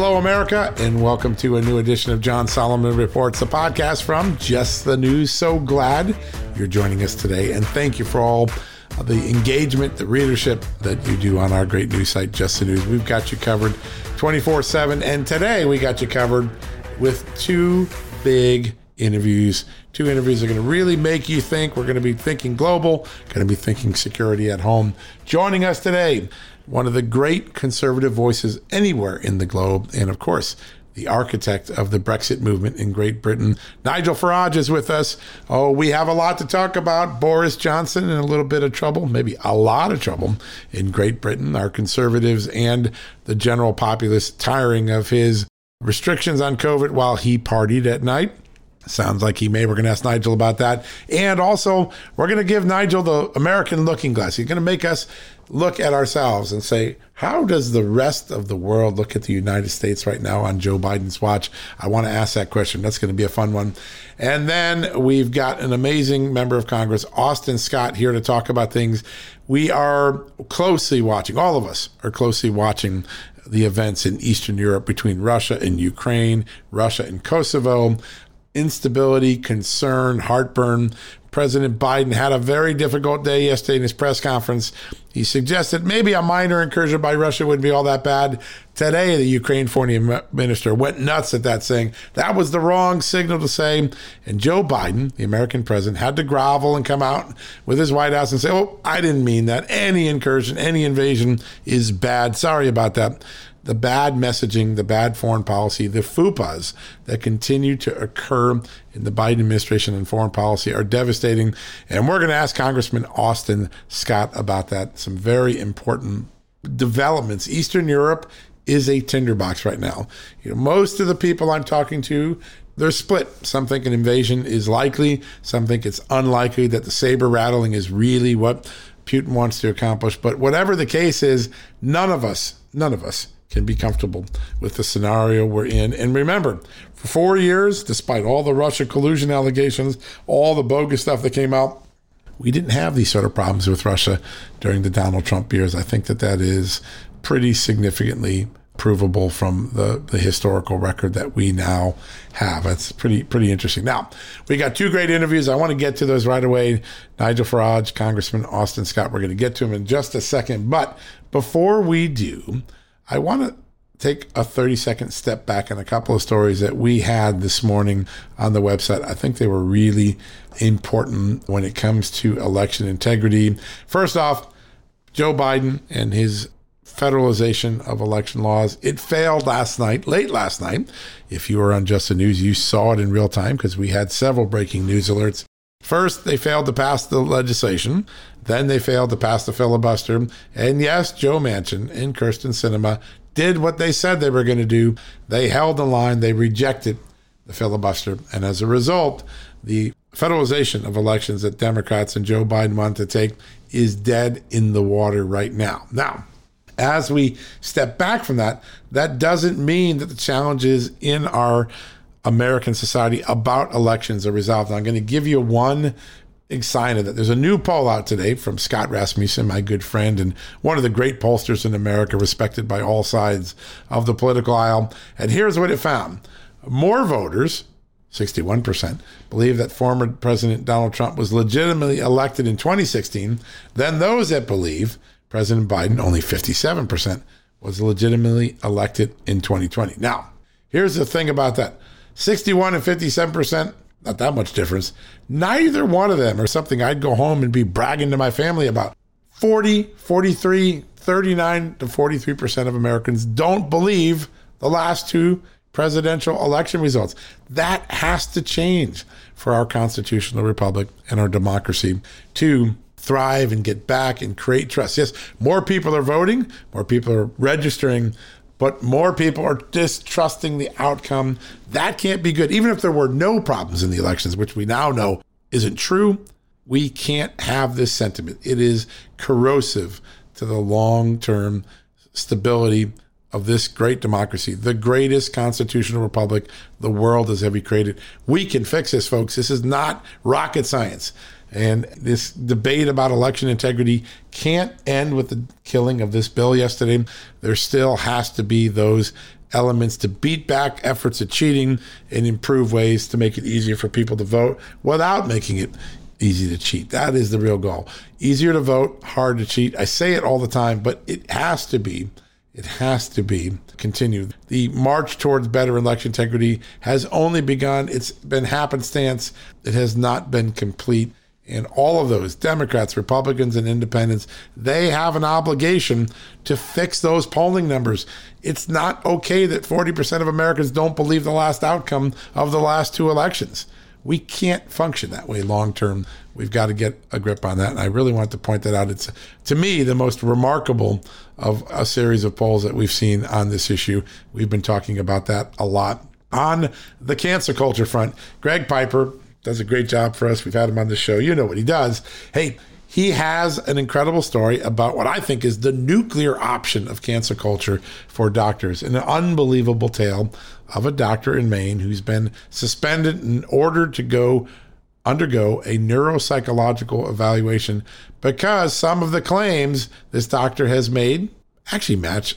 Hello, America, and welcome to a new edition of John Solomon Reports, the podcast from Just the News. So glad you're joining us today, and thank you for all the engagement, the readership that you do on our great news site, Just the News. We've got you covered 24 7, and today we got you covered with two big interviews. Two interviews are going to really make you think. We're going to be thinking global, going to be thinking security at home. Joining us today, one of the great conservative voices anywhere in the globe, and of course, the architect of the Brexit movement in Great Britain. Nigel Farage is with us. Oh, we have a lot to talk about. Boris Johnson in a little bit of trouble, maybe a lot of trouble in Great Britain. Our conservatives and the general populace tiring of his restrictions on COVID while he partied at night. Sounds like he may. We're going to ask Nigel about that. And also, we're going to give Nigel the American looking glass. He's going to make us look at ourselves and say, how does the rest of the world look at the United States right now on Joe Biden's watch? I want to ask that question. That's going to be a fun one. And then we've got an amazing member of Congress, Austin Scott, here to talk about things. We are closely watching, all of us are closely watching the events in Eastern Europe between Russia and Ukraine, Russia and Kosovo instability, concern, heartburn. President Biden had a very difficult day yesterday in his press conference. He suggested maybe a minor incursion by Russia wouldn't be all that bad. Today, the Ukraine foreign minister went nuts at that, saying that was the wrong signal to say. And Joe Biden, the American president, had to grovel and come out with his White House and say, Oh, I didn't mean that. Any incursion, any invasion is bad. Sorry about that the bad messaging, the bad foreign policy, the FUPAs that continue to occur in the Biden administration and foreign policy are devastating. And we're going to ask Congressman Austin Scott about that. Some very important developments. Eastern Europe is a tinderbox right now. You know, most of the people I'm talking to, they're split. Some think an invasion is likely. Some think it's unlikely that the saber rattling is really what Putin wants to accomplish. But whatever the case is, none of us, none of us can be comfortable with the scenario we're in. And remember, for four years, despite all the Russia collusion allegations, all the bogus stuff that came out, we didn't have these sort of problems with Russia during the Donald Trump years. I think that that is pretty significantly provable from the, the historical record that we now have. It's pretty pretty interesting. Now, we got two great interviews. I want to get to those right away. Nigel Farage, Congressman Austin Scott. We're going to get to him in just a second. But before we do, I want to take a 30 second step back on a couple of stories that we had this morning on the website. I think they were really important when it comes to election integrity. First off, Joe Biden and his federalization of election laws. It failed last night, late last night. If you were on Just the News, you saw it in real time because we had several breaking news alerts. First, they failed to pass the legislation. Then they failed to pass the filibuster. And yes, Joe Manchin and Kyrsten Sinema did what they said they were going to do. They held the line, they rejected the filibuster. And as a result, the federalization of elections that Democrats and Joe Biden want to take is dead in the water right now. Now, as we step back from that, that doesn't mean that the challenges in our American society about elections are resolved. I'm going to give you one sign of that. There's a new poll out today from Scott Rasmussen, my good friend, and one of the great pollsters in America, respected by all sides of the political aisle. And here's what it found more voters 61%, believe that former President Donald Trump was legitimately elected in 2016 than those that believe President Biden, only 57%, was legitimately elected in 2020. Now, here's the thing about that 61 and 57%, not that much difference. Neither one of them are something I'd go home and be bragging to my family about. 40, 43, 39 to 43% of Americans don't believe the last two presidential election results. That has to change for our constitutional republic and our democracy to thrive and get back and create trust. Yes, more people are voting, more people are registering, but more people are distrusting the outcome. That can't be good. Even if there were no problems in the elections, which we now know isn't true, we can't have this sentiment. It is corrosive to the long term stability of this great democracy, the greatest constitutional republic the world has ever created. We can fix this, folks. This is not rocket science. And this debate about election integrity can't end with the killing of this bill yesterday. There still has to be those elements to beat back efforts at cheating and improve ways to make it easier for people to vote without making it easy to cheat. That is the real goal. Easier to vote, hard to cheat. I say it all the time, but it has to be it has to be continued. The march towards better election integrity has only begun. It's been happenstance. It has not been complete. And all of those Democrats, Republicans, and independents, they have an obligation to fix those polling numbers. It's not okay that 40% of Americans don't believe the last outcome of the last two elections. We can't function that way long term. We've got to get a grip on that. And I really want to point that out. It's, to me, the most remarkable of a series of polls that we've seen on this issue. We've been talking about that a lot. On the cancer culture front, Greg Piper does a great job for us. We've had him on the show. You know what he does. Hey, he has an incredible story about what I think is the nuclear option of cancer culture for doctors. An unbelievable tale of a doctor in Maine who's been suspended and ordered to go undergo a neuropsychological evaluation because some of the claims this doctor has made actually match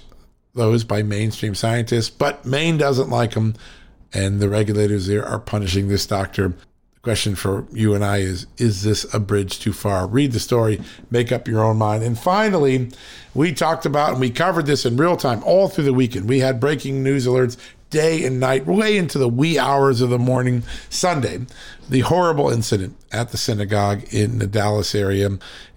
those by mainstream scientists, but Maine doesn't like them, and the regulators there are punishing this doctor question for you and I is Is this a bridge too far? Read the story, make up your own mind. And finally, we talked about and we covered this in real time all through the weekend. We had breaking news alerts day and night, way into the wee hours of the morning Sunday. The horrible incident at the synagogue in the Dallas area.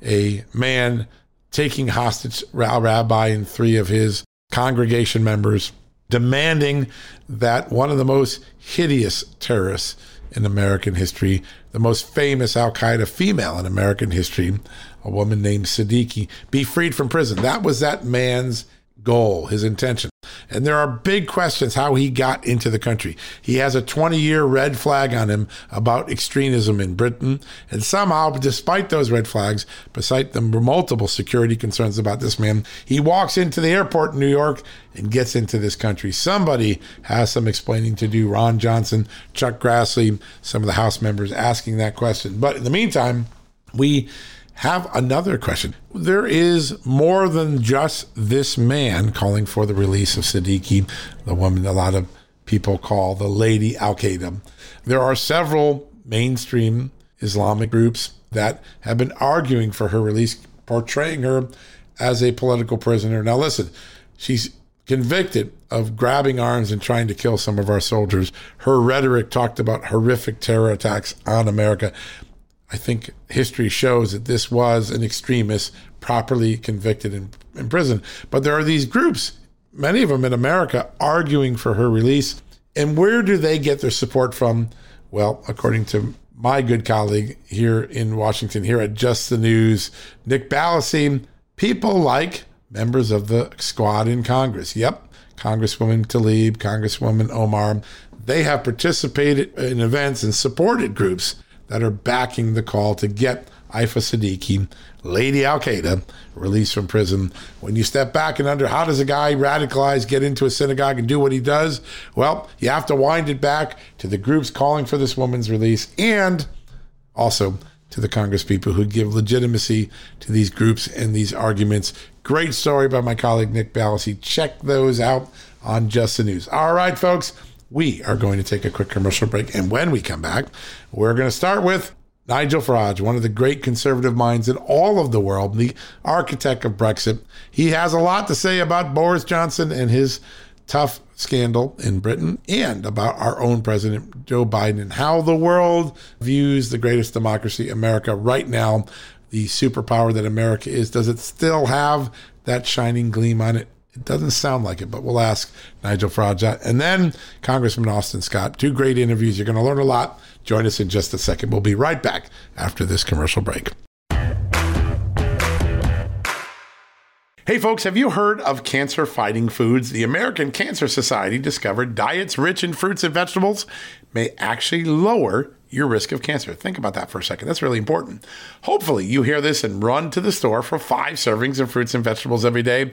A man taking hostage rabbi and three of his congregation members, demanding that one of the most hideous terrorists in American history, the most famous Al Qaeda female in American history, a woman named Siddiqui, be freed from prison. That was that man's goal, his intention. And there are big questions how he got into the country. He has a 20 year red flag on him about extremism in Britain. And somehow, despite those red flags, despite the multiple security concerns about this man, he walks into the airport in New York and gets into this country. Somebody has some explaining to do. Ron Johnson, Chuck Grassley, some of the House members asking that question. But in the meantime, we have another question. There is more than just this man calling for the release of Siddiqui, the woman a lot of people call the Lady Al Qaeda. There are several mainstream Islamic groups that have been arguing for her release, portraying her as a political prisoner. Now, listen, she's convicted of grabbing arms and trying to kill some of our soldiers. Her rhetoric talked about horrific terror attacks on America. I think history shows that this was an extremist properly convicted in, prison. But there are these groups, many of them in America, arguing for her release. And where do they get their support from? Well, according to my good colleague here in Washington, here at Just the News, Nick Ballasy, people like members of the squad in Congress. Yep, Congresswoman Tlaib, Congresswoman Omar, they have participated in events and supported groups that are backing the call to get Aafia Siddiqui, Lady Al Qaeda, released from prison. When you step back and under, how does a guy radicalized get into a synagogue and do what he does? Well, you have to wind it back to the groups calling for this woman's release and also to the Congress people who give legitimacy to these groups and these arguments. Great story by my colleague Nick Ballasy. Check those out on Just the News. All right, folks, we are going to take a quick commercial break. And when we come back, we're going to start with Nigel Farage, one of the great conservative minds in all of the world, the architect of Brexit. He has a lot to say about Boris Johnson and his tough scandal in Britain and about our own president, Joe Biden, and how the world views the greatest democracy, America, right now, the superpower that America is. Does it still have that shining gleam on it? It doesn't sound like it, but we'll ask Nigel Farage. And then Congressman Austin Scott. Two great interviews. You're going to learn a lot. Join us in just a second. We'll be right back after this commercial break. Hey, folks, have you heard of cancer fighting foods? The American Cancer Society discovered diets rich in fruits and vegetables may actually lower your risk of cancer. Think about that for a second. That's really important. Hopefully, you hear this and run to the store for five servings of fruits and vegetables every day.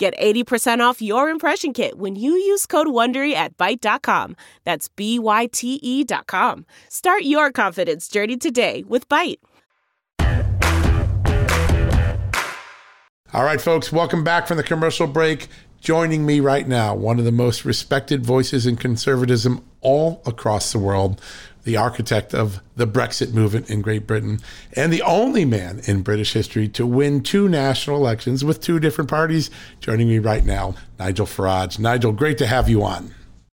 Get 80% off your impression kit when you use code WONDERY at Byte.com. That's B-Y-T-E dot com. Start your confidence journey today with Byte. All right, folks, welcome back from the commercial break. Joining me right now, one of the most respected voices in conservatism all across the world, the architect of the Brexit movement in Great Britain, and the only man in British history to win two national elections with two different parties. Joining me right now, Nigel Farage. Nigel, great to have you on.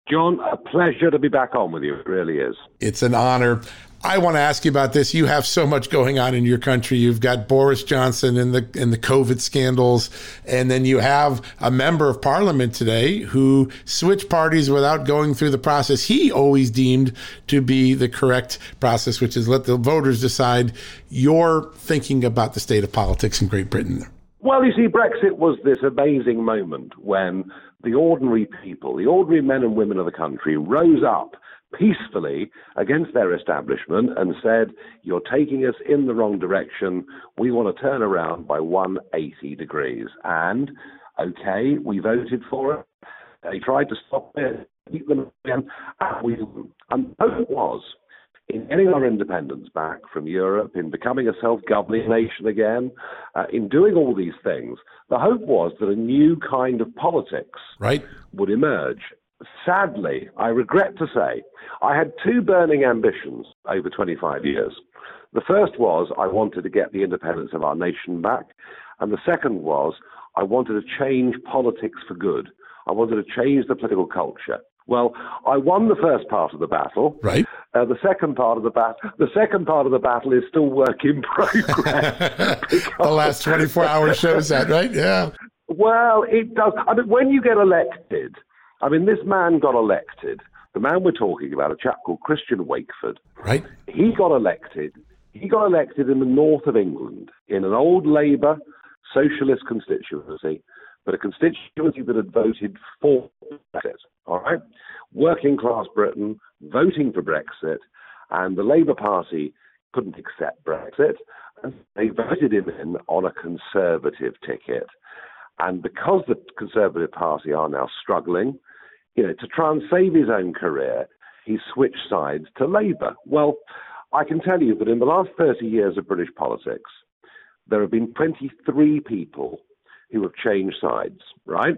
John, a pleasure to be back on with you. It really is. It's an honor. I want to ask you about this. You have so much going on in your country. You've got Boris Johnson and the and the COVID scandals, and then you have a member of parliament today who switched parties without going through the process he always deemed to be the correct process, which is let the voters decide You're thinking about the state of politics in Great Britain. Well, you see, Brexit was this amazing moment when the ordinary people, the ordinary men and women of the country, rose up peacefully against their establishment and said, You're taking us in the wrong direction. We want to turn around by 180 degrees. And, okay, we voted for it. They tried to stop it, keep them again. And, we, and the hope was in getting our independence back from Europe, in becoming a self governing nation again, uh, in doing all these things, the hope was that a new kind of politics right. would emerge. Sadly, I regret to say, I had two burning ambitions over 25 years. The first was I wanted to get the independence of our nation back, and the second was I wanted to change politics for good. I wanted to change the political culture. Well, I won the first part of the battle. Right. Uh, the second part of the battle, the second part of the battle is still work in progress. the last 24 hours shows that, right? Yeah. Well, it does. I mean, when you get elected, I mean, this man got elected. The man we're talking about, a chap called Christian Wakeford. Right. He got elected. He got elected in the north of England in an old Labour socialist constituency but a constituency that had voted for Brexit. All right, working class Britain voting for Brexit, and the Labour Party couldn't accept Brexit, and they voted him in on a conservative ticket. And because the Conservative Party are now struggling, you know, to try and save his own career, he switched sides to Labour. Well, I can tell you that in the last 30 years of British politics, there have been 23 people who have changed sides, right?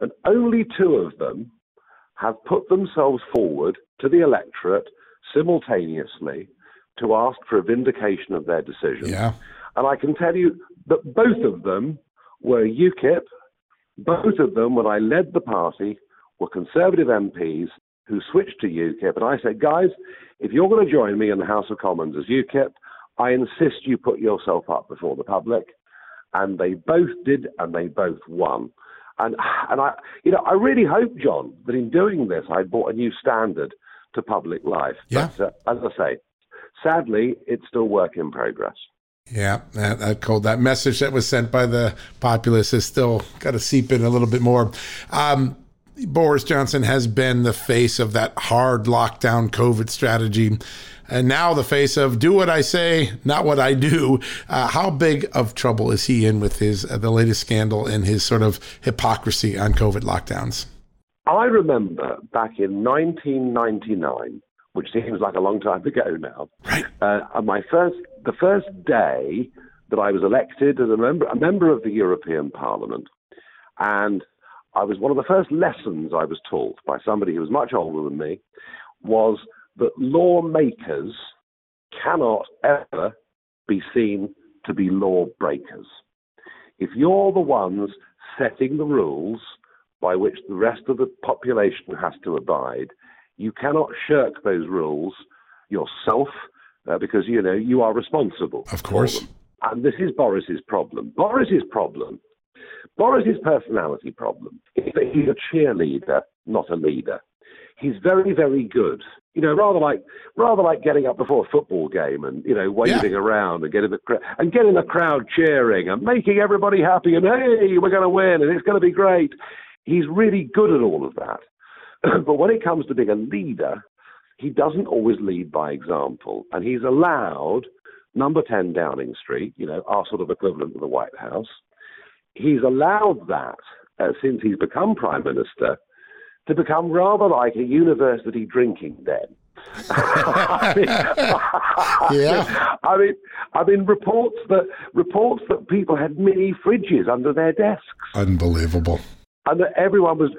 And only two of them have put themselves forward to the electorate simultaneously to ask for a vindication of their decision. Yeah. And I can tell you that both of them were UKIP. Both of them, when I led the party, were Conservative MPs who switched to UKIP. And I said, guys, if you're going to join me in the House of Commons as UKIP, I insist you put yourself up before the public and they both did, and they both won. And and I, you know, I really hope, John, that in doing this, I brought a new standard to public life. Yeah. But uh, as I say, sadly, it's still work in progress. Yeah, that, that cold that message that was sent by the populace has still got to seep in a little bit more. Um, Boris Johnson has been the face of that hard lockdown COVID strategy and now the face of do what I say, not what I do. Uh, how big of trouble is he in with his uh, the latest scandal and his sort of hypocrisy on COVID lockdowns? I remember back in 1999, which seems like a long time ago now. Right. Uh, my first, the first day that I was elected as a member, a member of the European Parliament, and I was one of the first lessons I was taught by somebody who was much older than me was that lawmakers cannot ever be seen to be lawbreakers. If you're the ones setting the rules by which the rest of the population has to abide, you cannot shirk those rules yourself uh, because you know you are responsible. Of course. And this is Boris's problem. Boris's problem, Boris's personality problem, is that he's a cheerleader, not a leader. He's very, very good you know, rather like rather like getting up before a football game and you know waving yeah. around and getting the and getting the crowd cheering and making everybody happy and hey, we're going to win and it's going to be great. He's really good at all of that, but when it comes to being a leader, he doesn't always lead by example, and he's allowed number ten Downing Street, you know, our sort of equivalent of the White House. He's allowed that uh, since he's become prime minister to become rather like a university drinking den. I mean, yeah. I mean, I mean, reports that reports that people had mini fridges under their desks. Unbelievable. And that everyone was.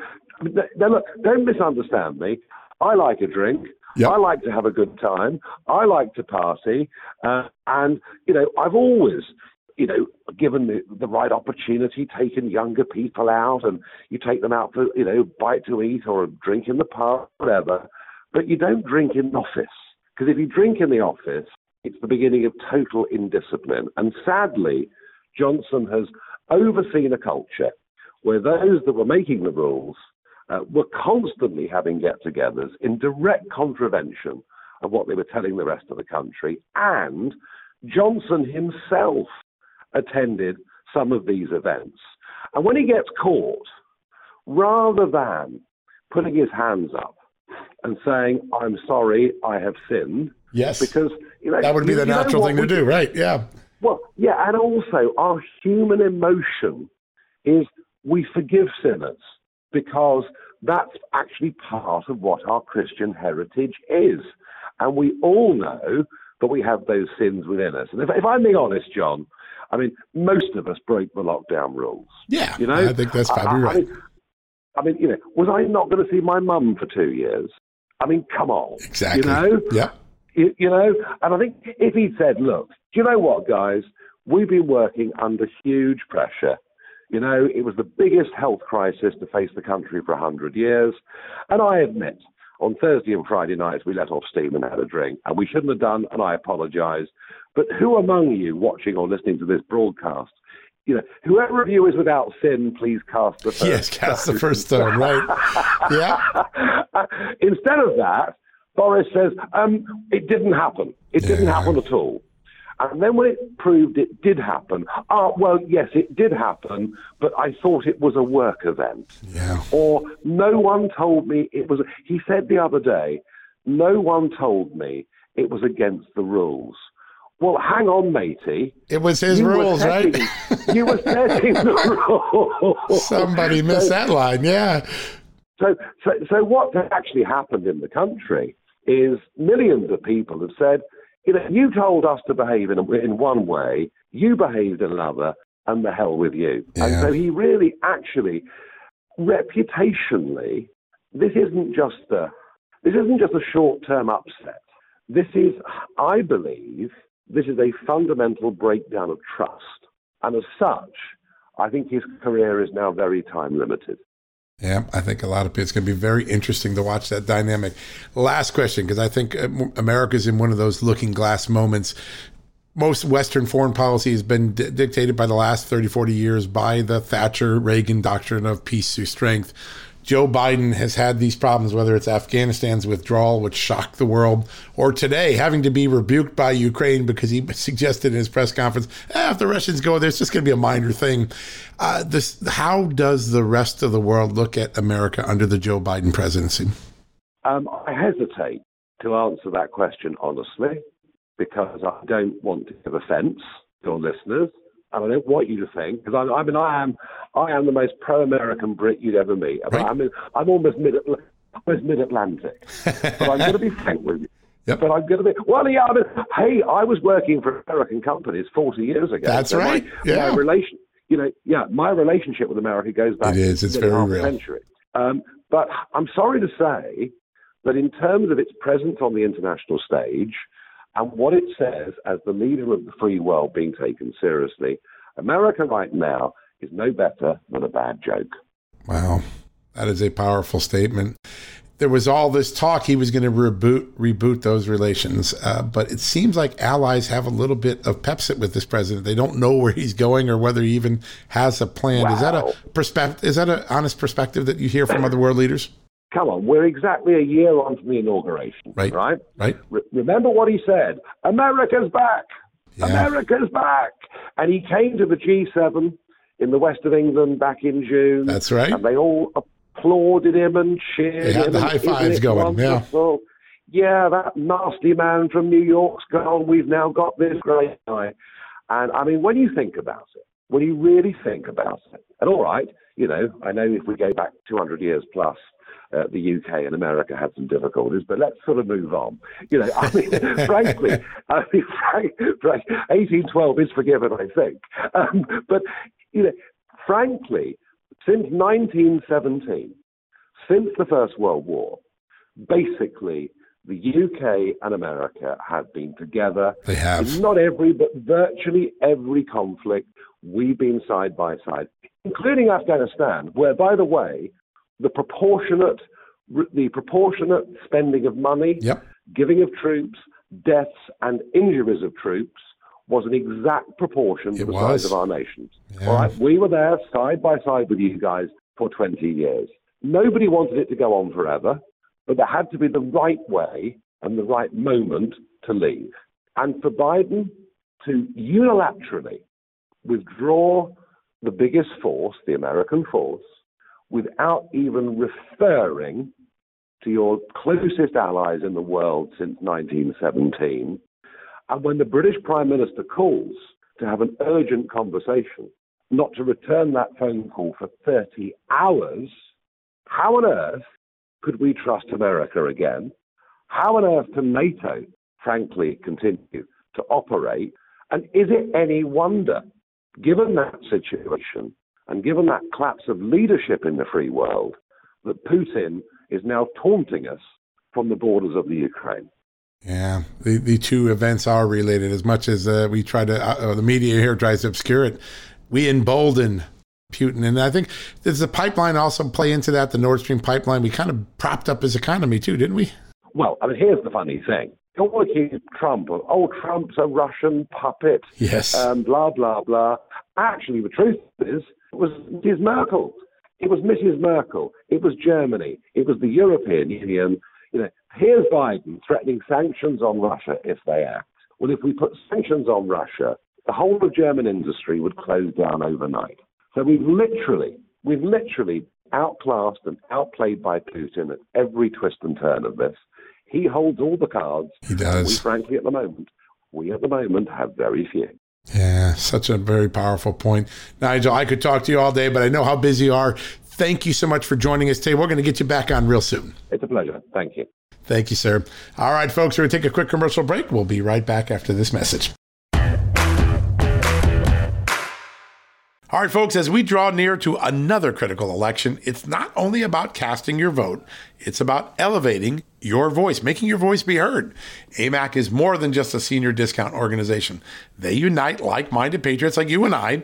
Now, look, don't misunderstand me. I like a drink. Yep. I like to have a good time. I like to party, uh, and you know, I've always you know, given the, the right opportunity, taking younger people out and you take them out for, you know, bite to eat or a drink in the park, whatever. But you don't drink in the office. Because if you drink in the office, it's the beginning of total indiscipline. And sadly, Johnson has overseen a culture where those that were making the rules uh, were constantly having get togethers in direct contravention of what they were telling the rest of the country. And Johnson himself attended some of these events. And when he gets caught, rather than putting his hands up and saying, I'm sorry, I have sinned. Yes. Because, you know, that would be the natural thing to do, right? Yeah. Well, yeah. And also, our human emotion is we forgive sinners because that's actually part of what our Christian heritage is. And we all know that we have those sins within us. And if, if I'm being honest, John, I mean, most of us break the lockdown rules. Yeah, you know, I think that's probably right. I mean, I mean, you know, was I not going to see my mum for two years? I mean, come on. Exactly. You know? Yeah. You, you know, and I think if he'd said, look, do you know what, guys? We've been working under huge pressure. You know, it was the biggest health crisis to face the country for 100 years. And I admit, on Thursday and Friday nights, we let off steam and had a drink. And we shouldn't have done, and I apologize. But who among you watching or listening to this broadcast you know, whoever of you is without sin, please cast the first Yes, cast stone. the first stone, right. yeah. Instead of that, Boris says, um, it didn't happen. It yeah. didn't happen at all. And then when it proved it did happen, uh, well, yes, it did happen, but I thought it was a work event. Yeah. Or no one told me it was. He said the other day, no one told me it was against the rules. Well, hang on, matey. It was his you rules, setting, right? you were setting the rules. Somebody missed so, that line, yeah. So, so, so what actually happened in the country is millions of people have said, you know, you told us to behave in, a, in one way, you behaved in another, and the hell with you. Yeah. And so he really, actually, reputationally, this isn't just a this isn't just a short-term upset. This is, I believe, this is a fundamental breakdown of trust. And as such, I think his career is now very time limited. Yeah, I think a lot of it's going to be very interesting to watch that dynamic. Last question, because I think uh, America's in one of those looking glass moments. Most Western foreign policy has been d- dictated by the last 30, 40 years by the Thatcher Reagan doctrine of peace through strength. Joe Biden has had these problems, whether it's Afghanistan's withdrawal, which shocked the world, or today having to be rebuked by Ukraine because he suggested in his press conference, eh, if the Russians go there, it's just going to be a minor thing. Uh, this, how does the rest of the world look at America under the Joe Biden presidency? Um, I hesitate to answer that question honestly because I don't want to give offence to your listeners and I don't want you to think because I, I, mean I am I am the most pro-American Brit you'd ever meet. Right. I mean I'm almost mid almost mid Atlantic, but I'm going to be frank with you. Yep. But I'm going to be well. Yeah. I mean, hey, I was working for American companies 40 years ago. That's so right. My, yeah. My relation, you know, yeah, my relationship with America goes back. It is. It's very real. Century. Um, but I'm sorry to say that in terms of its presence on the international stage, and what it says as the leader of the free world being taken seriously, America right now is no better than a bad joke. Wow. That is a powerful statement. There was all this talk he was going to reboot reboot those relations, uh, but it seems like allies have a little bit of pepsit with this president. They don't know where he's going or whether he even has a plan. Wow. Is that a perspective? Is that an honest perspective that you hear from other world leaders? Come on, we're exactly a year on from the inauguration, right? Right. Right. Re- remember what he said: America's back. Yeah. America's back. And he came to the G7 in the west of England back in June. That's right. And they all applauded him and cheered they had him. the high fives going. Wonderful? Yeah. Yeah, that nasty man from New York's gone. We've now got this great guy. And I mean, when you think about it, when you really think about it, and all right, you know, I know if we go back 200 years plus, uh, the UK and America had some difficulties, but let's sort of move on. You know, I mean, frankly, I mean, frank, frank, 1812 is forgiven, I think. Um, but, you know, frankly, since 1917, since the First World War, basically the UK and America have been together. They have. not every, but virtually every conflict, we've been side by side, including Afghanistan, where, by the way, the proportionate the proportionate spending of money, yep. giving of troops, deaths and injuries of troops was an exact proportion to the was. size of our nations. Yeah. All right, we were there side by side with you guys for 20 years. Nobody wanted it to go on forever, but there had to be the right way and the right moment to leave. And for Biden to unilaterally withdraw the biggest force, the American force, without even referring to your closest allies in the world since 1917. And when the British Prime Minister calls to have an urgent conversation, not to return that phone call for 30 hours, how on earth could we trust America again? How on earth can NATO, frankly, continue to operate? And is it any wonder, given that situation, and given that collapse of leadership in the free world, that Putin is now taunting us from the borders of the Ukraine. Yeah, the, the two events are related as much as uh, we try to, uh, the media here tries to obscure it. We embolden Putin. And I think does the pipeline also play into that? The Nord Stream pipeline, we kind of propped up his economy too, didn't we? Well, I mean, here's the funny thing. You're accusing Trump of, oh, Trump's a Russian puppet. Yes. And blah, blah, blah. Actually, the truth is, it was Mrs. Merkel. It was Mrs. Merkel. It was Germany. It was the European Union. You know, here's Biden threatening sanctions on Russia if they act. Well, if we put sanctions on Russia, the whole of German industry would close down overnight. So we've literally, we've literally outclassed and outplayed by Putin at every twist and turn of this. He holds all the cards. He does. We, frankly, at the moment, we at the moment have very few. Yeah, such a very powerful point. Nigel, I could talk to you all day, but I know how busy you are. Thank you so much for joining us today. We're going to get you back on real soon. It's a pleasure. Thank you. Thank you, sir. All right, folks, we're going to take a quick commercial break. We'll be right back after this message. All right, folks, as we draw near to another critical election, it's not only about casting your vote, it's about elevating your voice, making your voice be heard. AMAC is more than just a senior discount organization. They unite like minded patriots like you and I,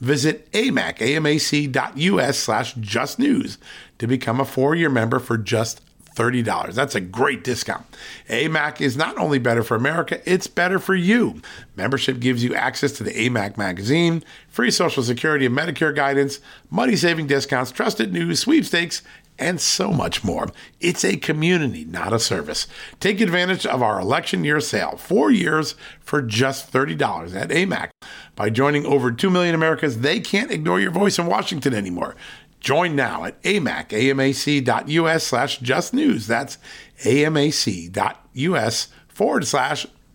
visit amac, amac.us slash just news to become a four-year member for just $30. That's a great discount. AMAC is not only better for America, it's better for you. Membership gives you access to the AMAC magazine, free Social Security and Medicare guidance, money saving discounts, trusted news, sweepstakes, and so much more. It's a community, not a service. Take advantage of our election year sale, four years for just $30 at AMAC. By joining over 2 million Americans, they can't ignore your voice in Washington anymore. Join now at amac, amac.us slash just news. That's amac.us forward slash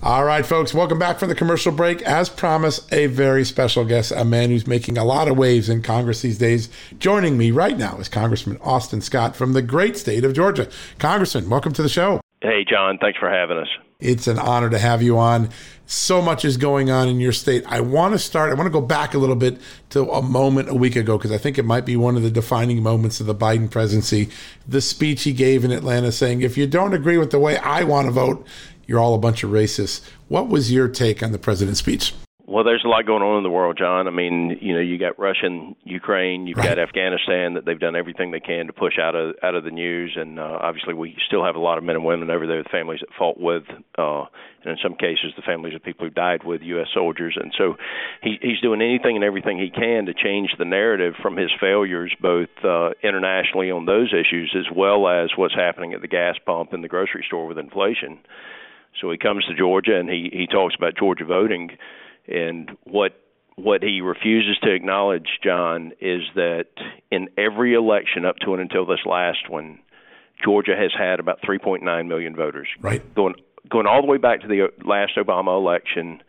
All right, folks, welcome back from the commercial break. As promised, a very special guest, a man who's making a lot of waves in Congress these days. Joining me right now is Congressman Austin Scott from the great state of Georgia. Congressman, welcome to the show. Hey, John, thanks for having us. It's an honor to have you on. So much is going on in your state. I want to start, I want to go back a little bit to a moment a week ago because I think it might be one of the defining moments of the Biden presidency. The speech he gave in Atlanta saying, if you don't agree with the way I want to vote, you're all a bunch of racists. What was your take on the president's speech? Well, there's a lot going on in the world, John. I mean, you know, you got Russia and Ukraine, you've right. got Afghanistan that they've done everything they can to push out of out of the news, and uh, obviously we still have a lot of men and women over there with families that fought with, uh, and in some cases the families of people who died with U.S. soldiers, and so he, he's doing anything and everything he can to change the narrative from his failures, both uh, internationally on those issues as well as what's happening at the gas pump and the grocery store with inflation. So he comes to Georgia and he he talks about Georgia voting, and what what he refuses to acknowledge, John, is that in every election up to and until this last one, Georgia has had about 3.9 million voters. Right. Going going all the way back to the last Obama election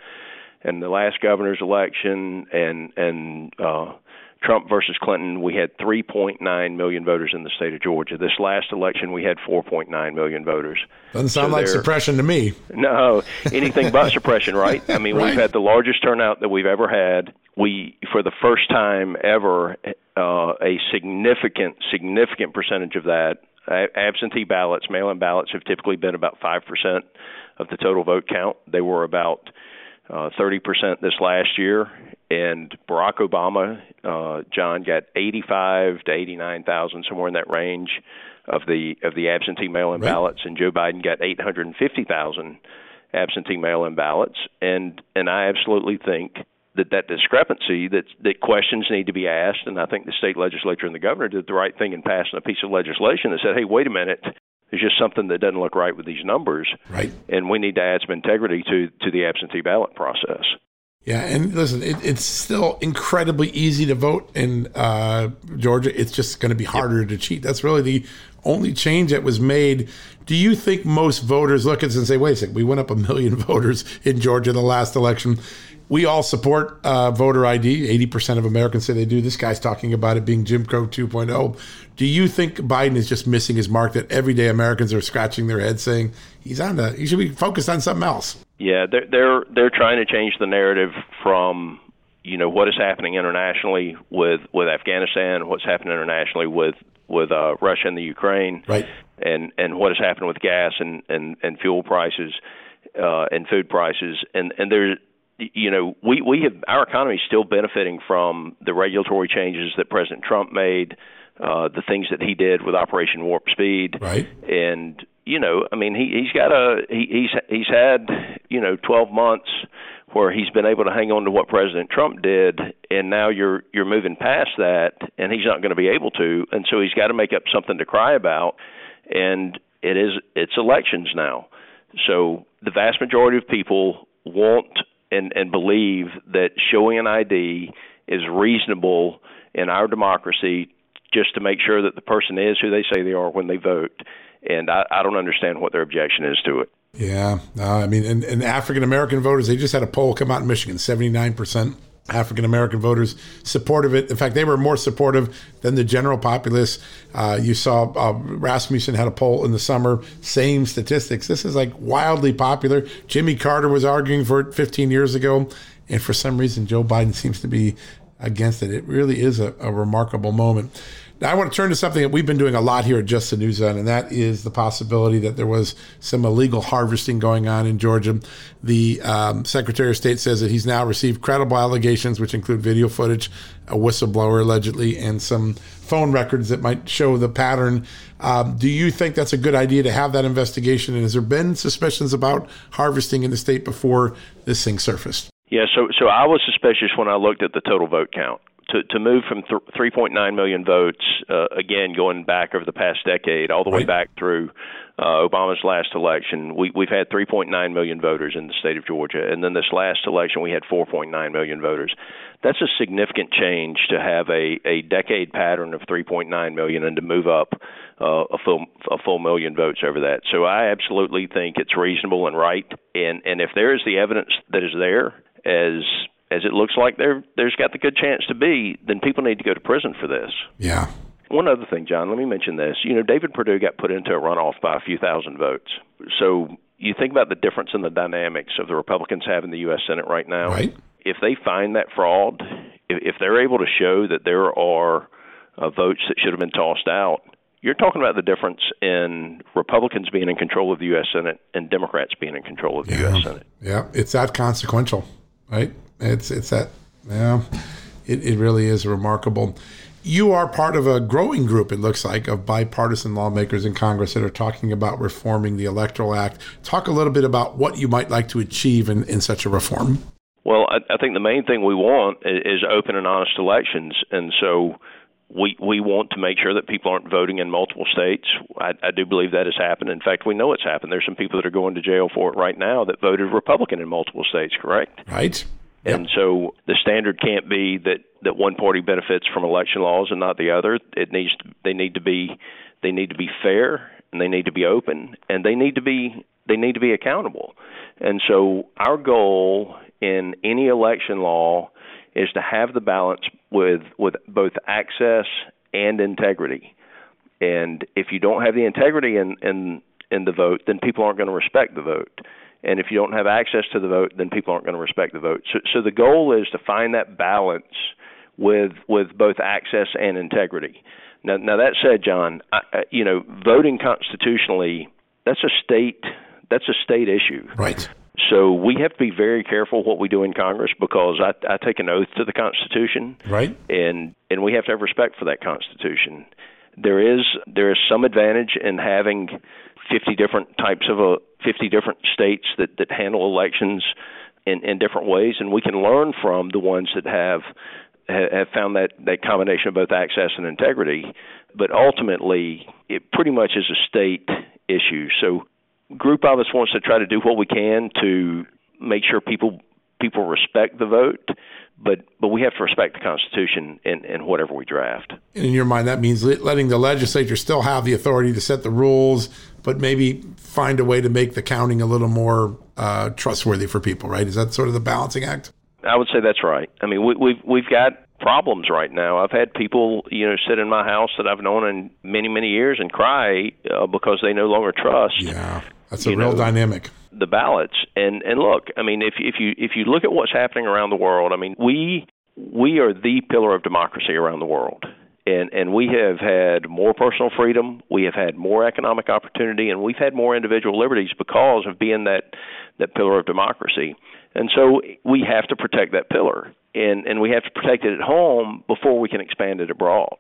and the last governor's election and and uh Trump versus Clinton, we had 3.9 million voters in the state of Georgia. This last election, we had 4.9 million voters. Doesn't sound so like suppression to me. No, anything but suppression, right? I mean, right. we've had the largest turnout that we've ever had. We, for the first time ever, uh, a significant, significant percentage of that absentee ballots, mail-in ballots have typically been about five percent of the total vote count. They were about uh, 30% this last year, and Barack Obama, uh, John, got 85 to 89,000, somewhere in that range of the of the absentee mail-in right. ballots, and Joe Biden got 850,000 absentee mail-in ballots, and and I absolutely think that that discrepancy that that questions need to be asked, and I think the state legislature and the governor did the right thing in passing a piece of legislation that said, "Hey, wait a minute, there's just something that doesn't look right with these numbers, right? And we need to add some integrity to to the absentee ballot process." Yeah, and listen, it, it's still incredibly easy to vote in uh, Georgia. It's just going to be harder yep. to cheat. That's really the only change that was made. Do you think most voters look at this and say, "Wait a second, we went up a million voters in Georgia in the last election"? we all support uh, voter ID. 80% of Americans say they do. This guy's talking about it being Jim Crow 2.0. Do you think Biden is just missing his mark that everyday Americans are scratching their heads saying he's on the, he should be focused on something else? Yeah, they're, they're, they're trying to change the narrative from, you know, what is happening internationally with, with Afghanistan, what's happening internationally with, with uh, Russia and the Ukraine, right. and, and what has happened with gas and, and, and fuel prices. Uh, and food prices, and and there you know, we we have our economy is still benefiting from the regulatory changes that President Trump made, uh, the things that he did with Operation Warp Speed, right? And you know, I mean, he he's got a he, he's he's had you know 12 months where he's been able to hang on to what President Trump did, and now you're you're moving past that, and he's not going to be able to, and so he's got to make up something to cry about, and it is it's elections now, so the vast majority of people want and and believe that showing an ID is reasonable in our democracy just to make sure that the person is who they say they are when they vote. And I, I don't understand what their objection is to it. Yeah, uh, I mean, and, and African American voters, they just had a poll come out in Michigan, seventy nine percent African American voters supportive of it. In fact, they were more supportive than the general populace. Uh, you saw uh, Rasmussen had a poll in the summer, same statistics. This is like wildly popular. Jimmy Carter was arguing for it 15 years ago, and for some reason, Joe Biden seems to be against it. It really is a, a remarkable moment. Now, I want to turn to something that we've been doing a lot here at Just the News On, and that is the possibility that there was some illegal harvesting going on in Georgia. The um, Secretary of State says that he's now received credible allegations, which include video footage, a whistleblower allegedly, and some phone records that might show the pattern. Um, do you think that's a good idea to have that investigation? And has there been suspicions about harvesting in the state before this thing surfaced? Yeah, so so I was suspicious when I looked at the total vote count to to move from th- 3.9 million votes uh, again going back over the past decade all the right. way back through uh, Obama's last election we we've had 3.9 million voters in the state of Georgia and then this last election we had 4.9 million voters that's a significant change to have a a decade pattern of 3.9 million and to move up uh, a full a full million votes over that so I absolutely think it's reasonable and right and and if there is the evidence that is there as as it looks like there there's got the good chance to be, then people need to go to prison for this. Yeah. One other thing, John, let me mention this. You know, David Perdue got put into a runoff by a few thousand votes. So you think about the difference in the dynamics of the Republicans have in the U.S. Senate right now. Right. If they find that fraud, if, if they're able to show that there are uh, votes that should have been tossed out, you're talking about the difference in Republicans being in control of the U.S. Senate and Democrats being in control of the yeah. U.S. Senate. Yeah, it's that consequential, right? It's it's that yeah, it, it really is remarkable. You are part of a growing group, it looks like, of bipartisan lawmakers in Congress that are talking about reforming the Electoral Act. Talk a little bit about what you might like to achieve in, in such a reform. Well, I, I think the main thing we want is, is open and honest elections, and so we we want to make sure that people aren't voting in multiple states. I, I do believe that has happened. In fact, we know it's happened. There's some people that are going to jail for it right now that voted Republican in multiple states. Correct? Right. And so the standard can't be that that one party benefits from election laws and not the other. It needs to, they need to be they need to be fair and they need to be open and they need to be they need to be accountable. And so our goal in any election law is to have the balance with with both access and integrity. And if you don't have the integrity in in in the vote, then people aren't going to respect the vote. And if you don't have access to the vote, then people aren't going to respect the vote. So, so the goal is to find that balance with with both access and integrity. Now, now that said, John, I, you know, voting constitutionally that's a state that's a state issue. Right. So we have to be very careful what we do in Congress because I, I take an oath to the Constitution. Right. And and we have to have respect for that Constitution. There is there is some advantage in having 50 different types of a uh, 50 different states that that handle elections in in different ways, and we can learn from the ones that have have found that that combination of both access and integrity. But ultimately, it pretty much is a state issue. So, group of us wants to try to do what we can to make sure people people respect the vote, but but we have to respect the Constitution in, in whatever we draft. And in your mind, that means letting the legislature still have the authority to set the rules, but maybe find a way to make the counting a little more uh, trustworthy for people. Right? Is that sort of the balancing act? I would say that's right. I mean, we, we've we've got problems right now. I've had people, you know, sit in my house that I've known in many many years and cry uh, because they no longer trust. Yeah, that's a real know, dynamic. The ballots and and look, I mean, if if you if you look at what's happening around the world, I mean, we we are the pillar of democracy around the world. And, and we have had more personal freedom, we have had more economic opportunity, and we've had more individual liberties because of being that, that pillar of democracy. And so we have to protect that pillar, and and we have to protect it at home before we can expand it abroad.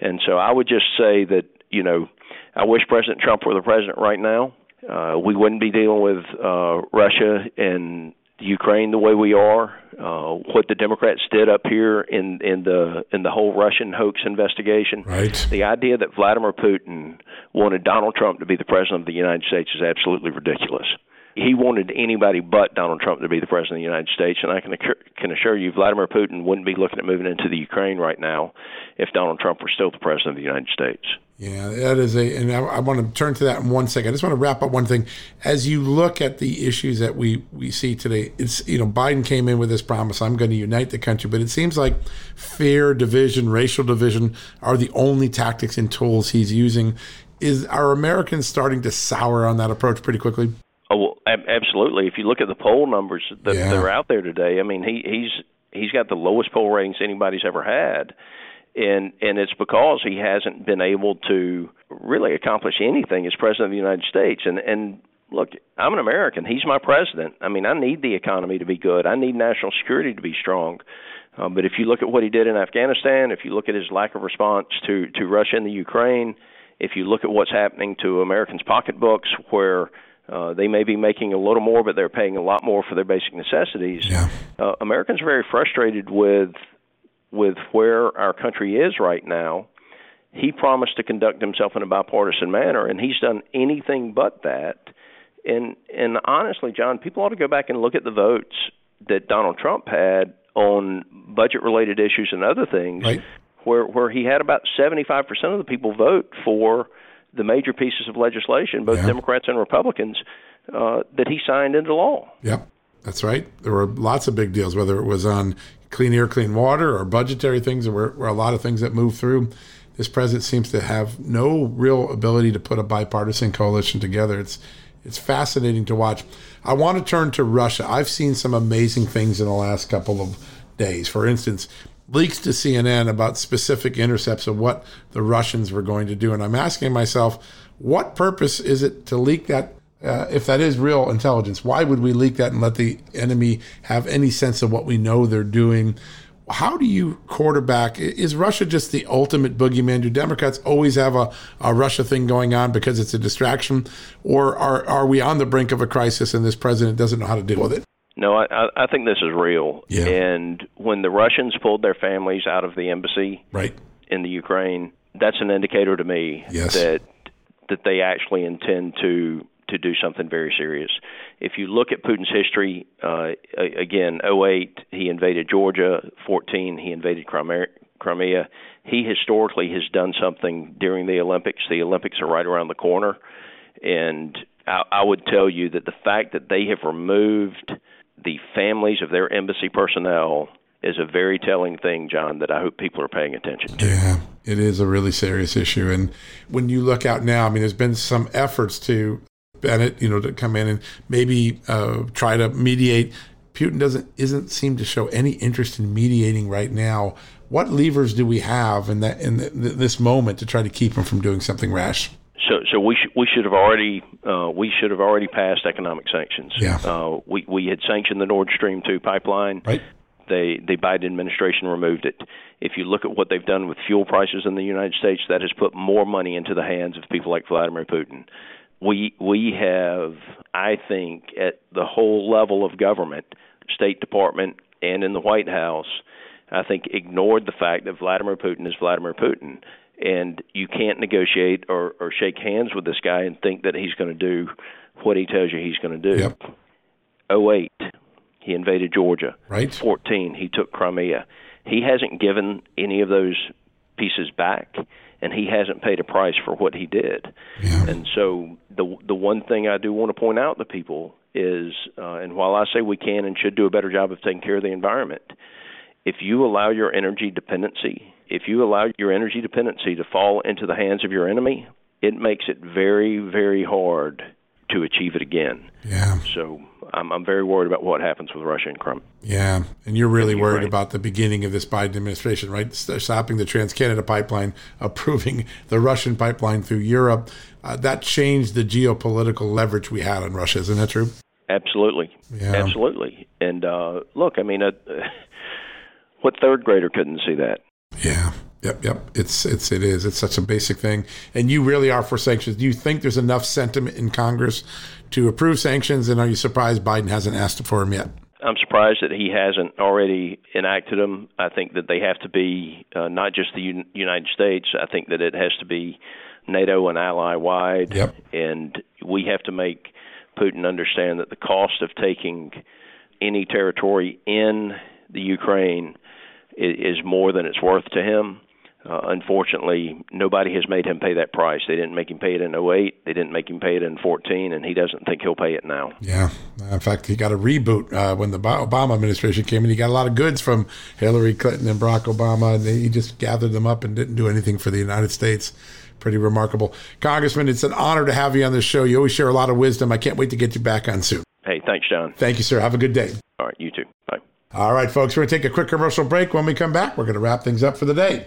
And so I would just say that you know I wish President Trump were the president right now. Uh, we wouldn't be dealing with uh, Russia and Ukraine the way we are. Uh, what the Democrats did up here in in the in the whole Russian hoax investigation. Right. The idea that Vladimir Putin wanted Donald Trump to be the president of the United States is absolutely ridiculous he wanted anybody but Donald Trump to be the president of the United States, and I can can assure you, Vladimir Putin wouldn't be looking at moving into the Ukraine right now if Donald Trump were still the president of the United States. Yeah, that is a, and I, I want to turn to that in one second. I just want to wrap up one thing. As you look at the issues that we we see today, it's you know Biden came in with this promise, I'm going to unite the country, but it seems like fear, division, racial division are the only tactics and tools he's using. Is are Americans starting to sour on that approach pretty quickly? Oh, well, absolutely. If you look at the poll numbers that, yeah. that are out there today, I mean, he, he's he's got the lowest poll ratings anybody's ever had, and and it's because he hasn't been able to really accomplish anything as president of the United States. And and look, I'm an American. He's my president. I mean, I need the economy to be good. I need national security to be strong. Uh, but if you look at what he did in Afghanistan, if you look at his lack of response to to Russia and the Ukraine, if you look at what's happening to Americans' pocketbooks, where uh, they may be making a little more, but they're paying a lot more for their basic necessities. Yeah. Uh, Americans are very frustrated with with where our country is right now. He promised to conduct himself in a bipartisan manner, and he's done anything but that. And and honestly, John, people ought to go back and look at the votes that Donald Trump had on budget related issues and other things, right. where where he had about seventy five percent of the people vote for the major pieces of legislation, both yeah. Democrats and Republicans, uh, that he signed into law. Yep, that's right. There were lots of big deals, whether it was on clean air, clean water, or budgetary things. There were, were a lot of things that moved through. This president seems to have no real ability to put a bipartisan coalition together. It's it's fascinating to watch. I want to turn to Russia. I've seen some amazing things in the last couple of days. For instance, leaks to CNN about specific intercepts of what the Russians were going to do. And I'm asking myself, what purpose is it to leak that? Uh, if that is real intelligence, why would we leak that and let the enemy have any sense of what we know they're doing? How do you quarterback? Is Russia just the ultimate boogeyman? Do Democrats always have a, a Russia thing going on because it's a distraction? Or are, are we on the brink of a crisis and this president doesn't know how to deal with it? No, I I think this is real. Yeah. And when the Russians pulled their families out of the embassy right. in the Ukraine, that's an indicator to me yes. that that they actually intend to to do something very serious. If you look at Putin's history, uh, again, 08 he invaded Georgia, 14 he invaded Crimea. He historically has done something during the Olympics. The Olympics are right around the corner, and I, I would tell you that the fact that they have removed the families of their embassy personnel is a very telling thing, John, that I hope people are paying attention to. Yeah, it is a really serious issue. And when you look out now, I mean, there's been some efforts to Bennett, you know, to come in and maybe uh, try to mediate. Putin doesn't isn't seem to show any interest in mediating right now. What levers do we have in that in the, this moment to try to keep him from doing something rash? So, so we sh- we should have already uh, we should have already passed economic sanctions. Yeah. Uh, we we had sanctioned the Nord Stream two pipeline. Right. They the Biden administration removed it. If you look at what they've done with fuel prices in the United States, that has put more money into the hands of people like Vladimir Putin. We we have, I think, at the whole level of government, State Department, and in the White House, I think ignored the fact that Vladimir Putin is Vladimir Putin and you can't negotiate or, or shake hands with this guy and think that he's going to do what he tells you he's going to do. Yep. 08, he invaded Georgia. Right. 14, he took Crimea. He hasn't given any of those pieces back, and he hasn't paid a price for what he did. Yeah. And so the the one thing I do want to point out to people is, uh, and while I say we can and should do a better job of taking care of the environment, if you allow your energy dependency, if you allow your energy dependency to fall into the hands of your enemy, it makes it very, very hard to achieve it again. Yeah. So I'm, I'm very worried about what happens with Russia and Crimea. Yeah, and you're really worried about the beginning of this Biden administration, right? Stopping the Trans Canada pipeline, approving the Russian pipeline through Europe. Uh, that changed the geopolitical leverage we had on Russia, isn't that true? Absolutely, Yeah. absolutely. And uh, look, I mean, uh, what third grader couldn't see that? Yeah. Yep, yep. It's it's it is. It's such a basic thing. And you really are for sanctions. Do you think there's enough sentiment in Congress to approve sanctions? And are you surprised Biden hasn't asked for them yet? I'm surprised that he hasn't already enacted them. I think that they have to be uh, not just the Un- United States. I think that it has to be NATO and ally wide. Yep. And we have to make Putin understand that the cost of taking any territory in the Ukraine is more than it's worth to him. Uh, unfortunately, nobody has made him pay that price. They didn't make him pay it in 08. They didn't make him pay it in 14, and he doesn't think he'll pay it now. Yeah. In fact, he got a reboot uh, when the Obama administration came in. He got a lot of goods from Hillary Clinton and Barack Obama, and he just gathered them up and didn't do anything for the United States. Pretty remarkable. Congressman, it's an honor to have you on the show. You always share a lot of wisdom. I can't wait to get you back on soon. Hey, thanks, John. Thank you, sir. Have a good day. All right, you too. Bye. All right, folks, we're going to take a quick commercial break. When we come back, we're going to wrap things up for the day.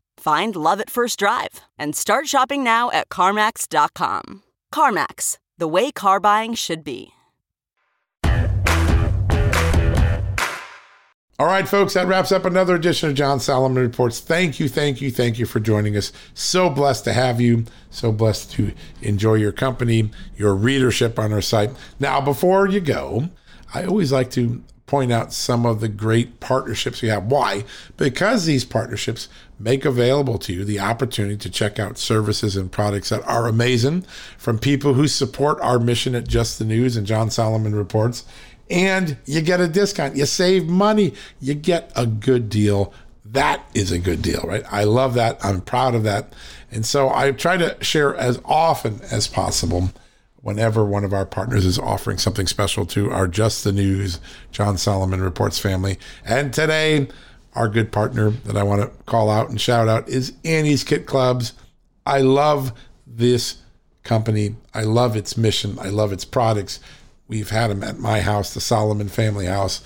Find love at first drive and start shopping now at CarMax.com. CarMax, the way car buying should be. All right, folks, that wraps up another edition of John Solomon Reports. Thank you, thank you, thank you for joining us. So blessed to have you. So blessed to enjoy your company, your readership on our site. Now, before you go, I always like to point out some of the great partnerships we have. Why? Because these partnerships make available to you the opportunity to check out services and products that are amazing from people who support our mission at Just the News and John Solomon Reports and you get a discount. You save money. You get a good deal. That is a good deal, right? I love that. I'm proud of that. And so I try to share as often as possible whenever one of our partners is offering something special to our Just the News, John Solomon Reports family. And today, our good partner that I want to call out and shout out is Annie's Kit Clubs. I love this company. I love its mission. I love its products. We've had them at my house, the Solomon family house.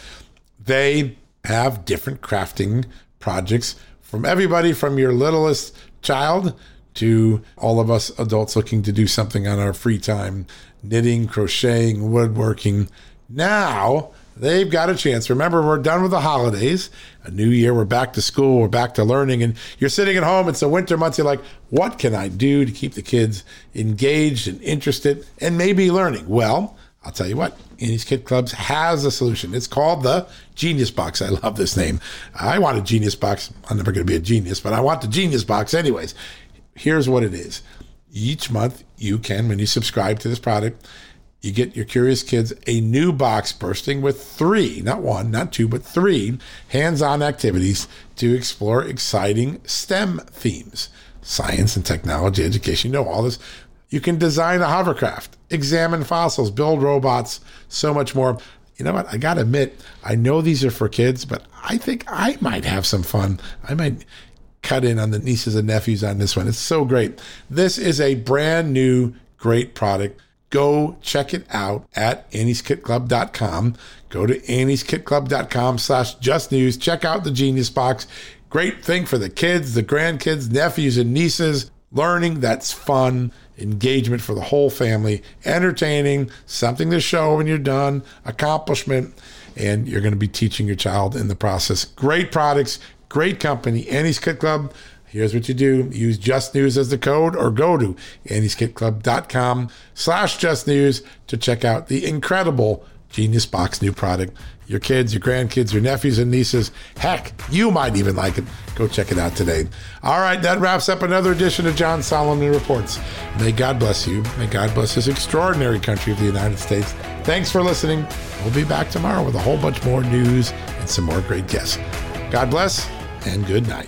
They have different crafting projects from everybody from your littlest child to all of us adults looking to do something on our free time knitting, crocheting, woodworking. Now they've got a chance. Remember, we're done with the holidays. A new year, we're back to school, we're back to learning, and you're sitting at home. It's the winter months. You're like, what can I do to keep the kids engaged and interested and maybe learning? Well, I'll tell you what, Annie's Kit Clubs has a solution. It's called the Genius Box. I love this name. I want a Genius Box. I'm never going to be a genius, but I want the Genius Box anyways. Here's what it is. Each month, you can, when you subscribe to this product, you get your curious kids a new box bursting with three, not one, not two, but three hands on activities to explore exciting STEM themes science and technology, education. You know all this. You can design a hovercraft, examine fossils, build robots, so much more. You know what? I got to admit, I know these are for kids, but I think I might have some fun. I might cut in on the nieces and nephews on this one. It's so great. This is a brand new, great product. Go check it out at annieskitclub.com. Go to annieskitclub.com slash just news. Check out the Genius Box. Great thing for the kids, the grandkids, nephews, and nieces. Learning that's fun engagement for the whole family, entertaining, something to show when you're done, accomplishment, and you're going to be teaching your child in the process. Great products, great company, Annie's Kit Club. Here's what you do. Use Just News as the code or go to annieskitclub.com slash Just News to check out the incredible Genius Box new product. Your kids, your grandkids, your nephews and nieces, heck, you might even like it. Go check it out today. All right, that wraps up another edition of John Solomon Reports. May God bless you. May God bless this extraordinary country of the United States. Thanks for listening. We'll be back tomorrow with a whole bunch more news and some more great guests. God bless and good night.